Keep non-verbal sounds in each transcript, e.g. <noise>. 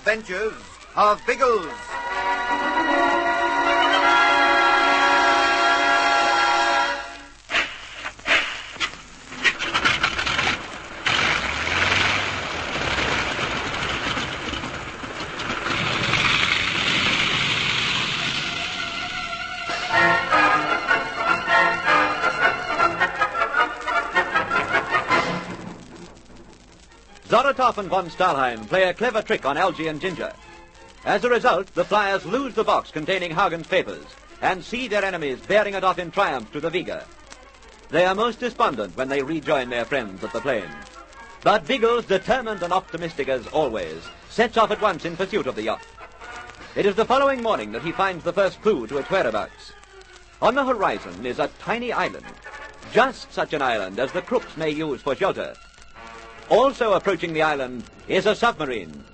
adventures of Biggles. Zoratov and von Stahlheim play a clever trick on Algy and Ginger. As a result, the flyers lose the box containing Hagen's papers and see their enemies bearing it off in triumph to the Vega. They are most despondent when they rejoin their friends at the plane. But Biggles, determined and optimistic as always, sets off at once in pursuit of the yacht. It is the following morning that he finds the first clue to its whereabouts. On the horizon is a tiny island, just such an island as the crooks may use for shelter. Also approaching the island is a submarine.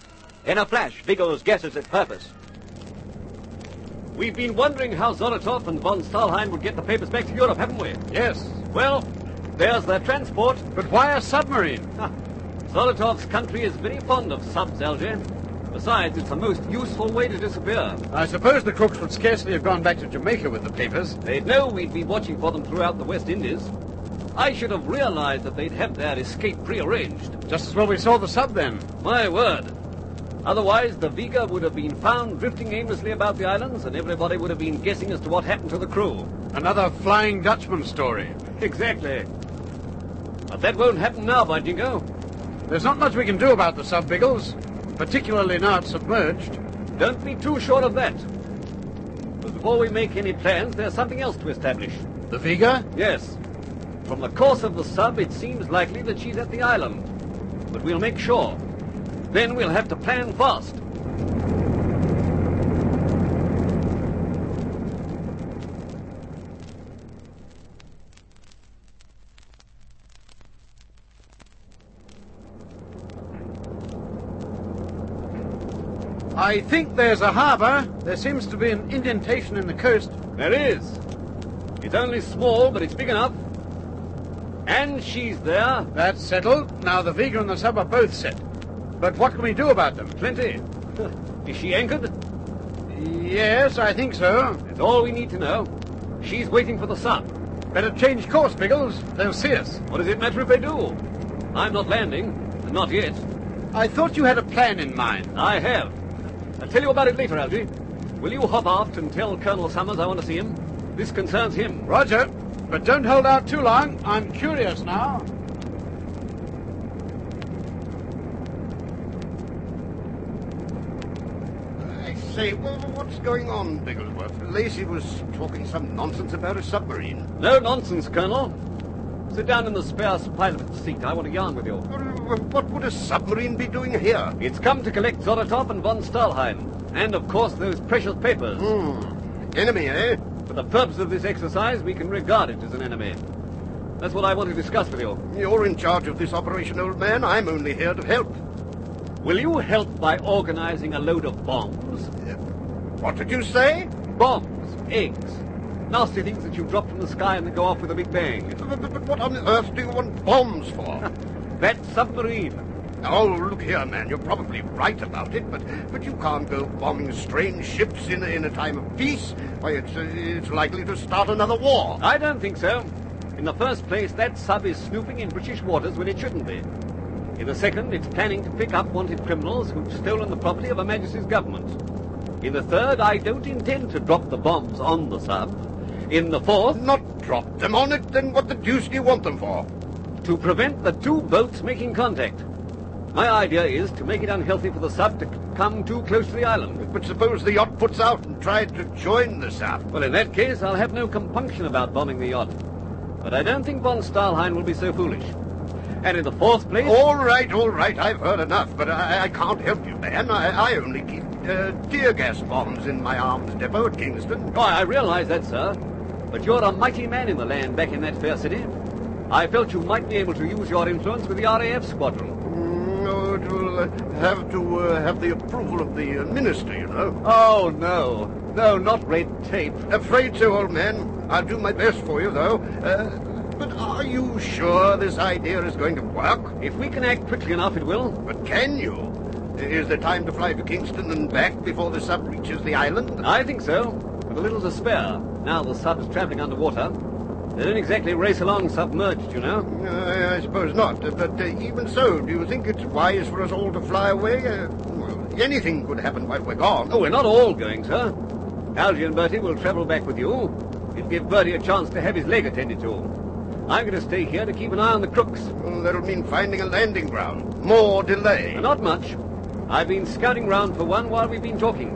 In a flash, Biggles guesses its purpose. We've been wondering how Zoratov and von Stahlheim would get the papers back to Europe, haven't we? Yes. Well, there's their transport. But why a submarine? <laughs> Zoratov's country is very fond of subs, Algy. Besides, it's the most useful way to disappear. I suppose the crooks would scarcely have gone back to Jamaica with the papers. They'd know we'd be watching for them throughout the West Indies. I should have realized that they'd have their escape prearranged. Just as well we saw the sub then. My word. Otherwise, the Vega would have been found drifting aimlessly about the islands, and everybody would have been guessing as to what happened to the crew. Another Flying Dutchman story. <laughs> Exactly. But that won't happen now, by jingo. There's not much we can do about the sub, Biggles. Particularly now it's submerged. Don't be too sure of that. But before we make any plans, there's something else to establish. The Vega? Yes. From the course of the sub, it seems likely that she's at the island. But we'll make sure. Then we'll have to plan fast. I think there's a harbor. There seems to be an indentation in the coast. There is. It's only small, but it's big enough. And she's there. That's settled. Now the Vega and the sub are both set. But what can we do about them? Plenty. <laughs> Is she anchored? Yes, I think so. That's all we need to know. She's waiting for the sub. Better change course, Biggles. They'll see us. What does it matter if they do? I'm not landing. Not yet. I thought you had a plan in mind. I have. I'll tell you about it later, Algy. Will you hop aft and tell Colonel Summers I want to see him? This concerns him. Roger. But don't hold out too long. I'm curious now. I say, well, what's going on, Bigglesworth? Lacey was talking some nonsense about a submarine. No nonsense, Colonel. Sit down in the spare pilot's seat. I want to yarn with you. What would a submarine be doing here? It's come to collect Zoratov and von Stahlheim. And, of course, those precious papers. Hmm. Enemy, eh? For the purpose of this exercise, we can regard it as an enemy. That's what I want to discuss with you. You're in charge of this operation, old man. I'm only here to help. Will you help by organizing a load of bombs? Uh, what did you say? Bombs, eggs, nasty things that you drop from the sky and then go off with a big bang. But, but- but what on earth do you want bombs for? <laughs> That submarine. Oh, look here, man. You're probably right about it, but but you can't go bombing strange ships in a, in a time of peace. Why, it's uh, it's likely to start another war. I don't think so. In the first place, that sub is snooping in British waters when it shouldn't be. In the second, it's planning to pick up wanted criminals who've stolen the property of Her Majesty's government. In the third, I don't intend to drop the bombs on the sub. In the fourth, Not drop them on it, then what the deuce do you want them for? to prevent the two boats making contact. My idea is to make it unhealthy for the sub to come too close to the island. But suppose the yacht puts out and tries to join the sub. Well, in that case, I'll have no compunction about bombing the yacht. But I don't think von Stahlheim will be so foolish. And in the fourth place... All right, all right, I've heard enough, but I, I can't help you, man. I, I only keep uh, tear gas bombs in my arms depot at Kingston. Oh, I realize that, sir. But you're a mighty man in the land back in that fair city. I felt you might be able to use your influence with the RAF squadron. It will uh, have to uh, have the approval of the uh, minister, you know. Oh, no. No, not red tape. Afraid so, old man. I'll do my best for you, though. Uh, but are you sure this idea is going to work? If we can act quickly enough, it will. But can you? Is there time to fly to Kingston and back before the sub reaches the island? I think so, with a little to spare. Now the sub is travelling underwater. They don't exactly race along submerged, you know. Uh, I suppose not. Uh, but uh, even so, do you think it's wise for us all to fly away? Uh, well, anything could happen while we're gone. Oh, we're not all going, sir. Algy and Bertie will travel back with you. We'll give Bertie a chance to have his leg attended to. I'm going to stay here to keep an eye on the crooks. Well, that'll mean finding a landing ground. More delay. Not much. I've been scouting round for one while we've been talking.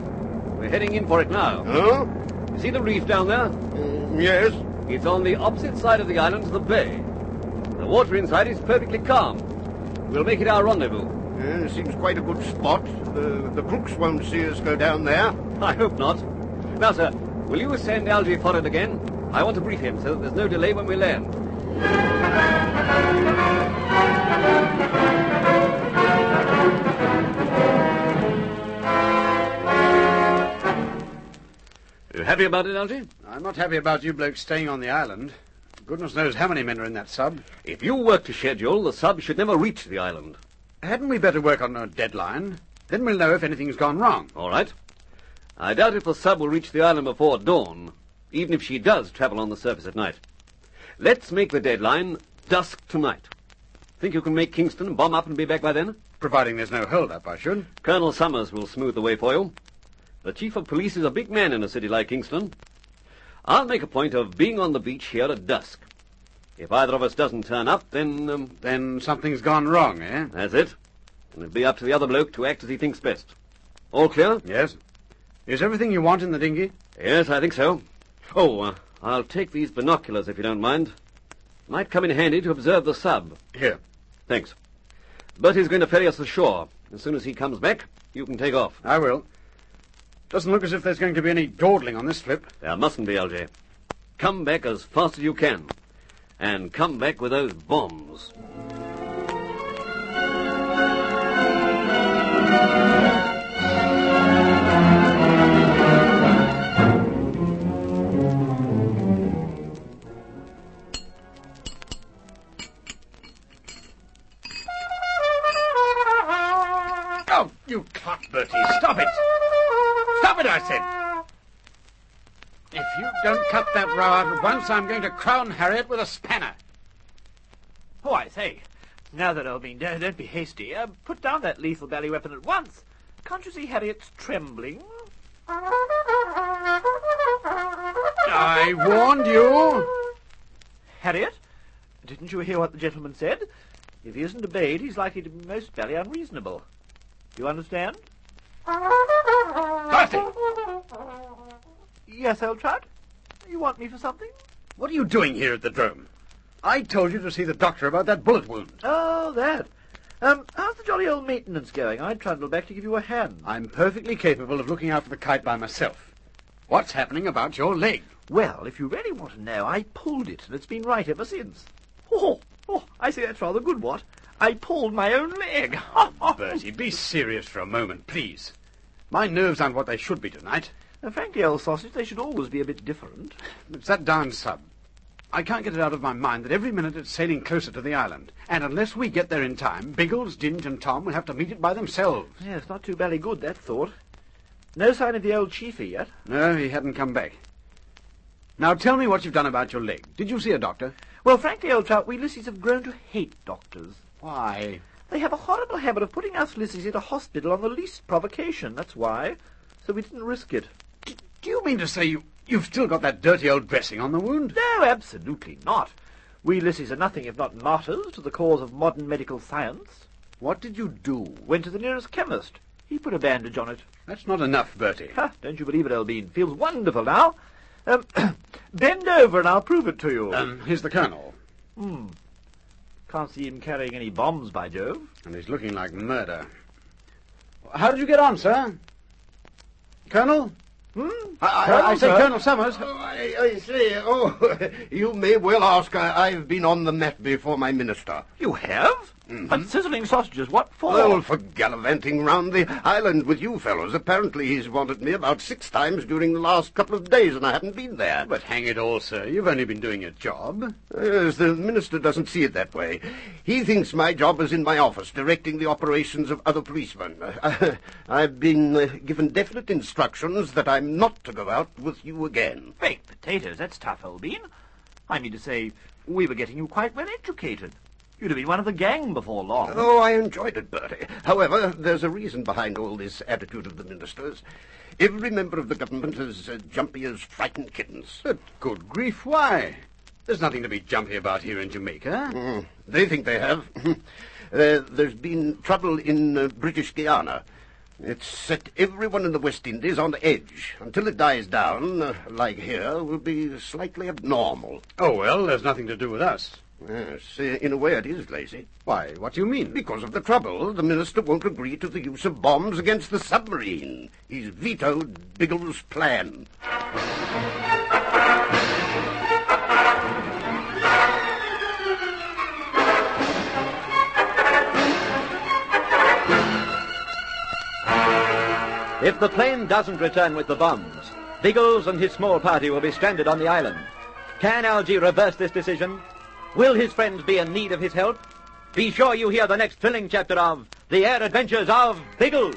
We're heading in for it now. Huh? You see the reef down there? Mm, yes. It's on the opposite side of the island to the bay. The water inside is perfectly calm. We'll make it our rendezvous. Uh, seems quite a good spot. The, the crooks won't see us go down there. <laughs> I hope not. Now, sir, will you send Algy forward again? I want to brief him so that there's no delay when we land. You happy about it, Algy? I'm not happy about you blokes staying on the island. Goodness knows how many men are in that sub. If you work to schedule, the sub should never reach the island. Hadn't we better work on a deadline? Then we'll know if anything's gone wrong. All right. I doubt if the sub will reach the island before dawn, even if she does travel on the surface at night. Let's make the deadline dusk tonight. Think you can make Kingston, and bomb up, and be back by then? Providing there's no hold-up, I should. Colonel Summers will smooth the way for you. The chief of police is a big man in a city like Kingston. I'll make a point of being on the beach here at dusk. If either of us doesn't turn up, then, um, Then something's gone wrong, eh? that's it. And it'll be up to the other bloke to act as he thinks best. All clear? Yes. Is everything you want in the dinghy? Yes, I think so. Oh, uh, I'll take these binoculars if you don't mind. Might come in handy to observe the sub. Here. Thanks. Bertie's going to ferry us ashore. As soon as he comes back, you can take off. I will. Doesn't look as if there's going to be any dawdling on this flip. There mustn't be, Algy. Come back as fast as you can. And come back with those bombs. If you don't cut that row out at once, I'm going to crown Harriet with a spanner. Oh, I say. Now that old mean, don't, don't be hasty. Uh, put down that lethal bally weapon at once. Can't you see Harriet's trembling? I warned you. Harriet, didn't you hear what the gentleman said? If he isn't obeyed, he's likely to be most bally unreasonable. You understand? Bertie, Yes, old trout? You want me for something? what are you doing here at the drome? I told you to see the doctor about that bullet wound. Oh, that. Um, how's the jolly old maintenance going? I trundled back to give you a hand. I'm perfectly capable of looking after the kite by myself. What's happening about your leg? Well, if you really want to know, I pulled it, and it's been right ever since. Oh, oh, I say that's rather good, what? I pulled my own leg. <laughs> Bertie, be serious for a moment, please. My nerves aren't what they should be tonight. Frankly, old sausage, they should always be a bit different. It's that darn sub. I can't get it out of my mind that every minute it's sailing closer to the island. And unless we get there in time, Biggles, Ginge, and Tom will have to meet it by themselves. Yes, not too bally good, that thought. No sign of the old chiefy yet. No, he hadn't come back. Now tell me what you've done about your leg. Did you see a doctor? Well, frankly, old trout, we lissies have grown to hate doctors. Why? They have a horrible habit of putting us lissies into hospital on the least provocation, that's why. So we didn't risk it. D- do you mean to say you, you've still got that dirty old dressing on the wound? No, absolutely not. We lissies are nothing if not martyrs to the cause of modern medical science. What did you do? Went to the nearest chemist. He put a bandage on it. That's not enough, Bertie. Ha, don't you believe it, Elbean? Feels wonderful now. Um, <coughs> bend over and I'll prove it to you. Um, here's the colonel. Hmm. Can't see him carrying any bombs, by Jove. And he's looking like murder. How did you get on, sir? Colonel? Hmm? I, I- I say? Colonel Summers. Oh, I, I say, oh, <laughs> you may well ask. I, I've been on the mat before my minister. You have? But sizzling sausages, what for? Well, for gallivanting round the island with you fellows. Apparently he's wanted me about six times during the last couple of days, and I haven't been there. But hang it all, sir, you've only been doing your job. Yes, the minister doesn't see it that way. He thinks my job is in my office, directing the operations of other policemen. Uh, <laughs> I've been uh, given definite instructions that I'm not to go out with you again. Baked potatoes, that's tough, old bean. I mean to say, we were getting you quite well educated. You'd have been one of the gang before long. Oh, I enjoyed it, Bertie. However, there's a reason behind all this attitude of the minister's. Every member of the government is as jumpy as frightened kittens. But good grief, why? There's nothing to be jumpy about here in Jamaica. Mm, they think they have. <laughs> uh, there's been trouble in uh, British Guiana. It's set everyone in the West Indies on edge. Until it dies down, uh, like here, will be slightly abnormal. Oh, well, there's nothing to do with us. Yes, uh, in a way it is, Lacey. Why, what do you mean? Because of the trouble, the minister won't agree to the use of bombs against the submarine. He's vetoed Biggles' plan. If the plane doesn't return with the bombs, Biggles and his small party will be stranded on the island. Can Algy reverse this decision? Will his friends be in need of his help? Be sure you hear the next thrilling chapter of The Air Adventures of Biggles.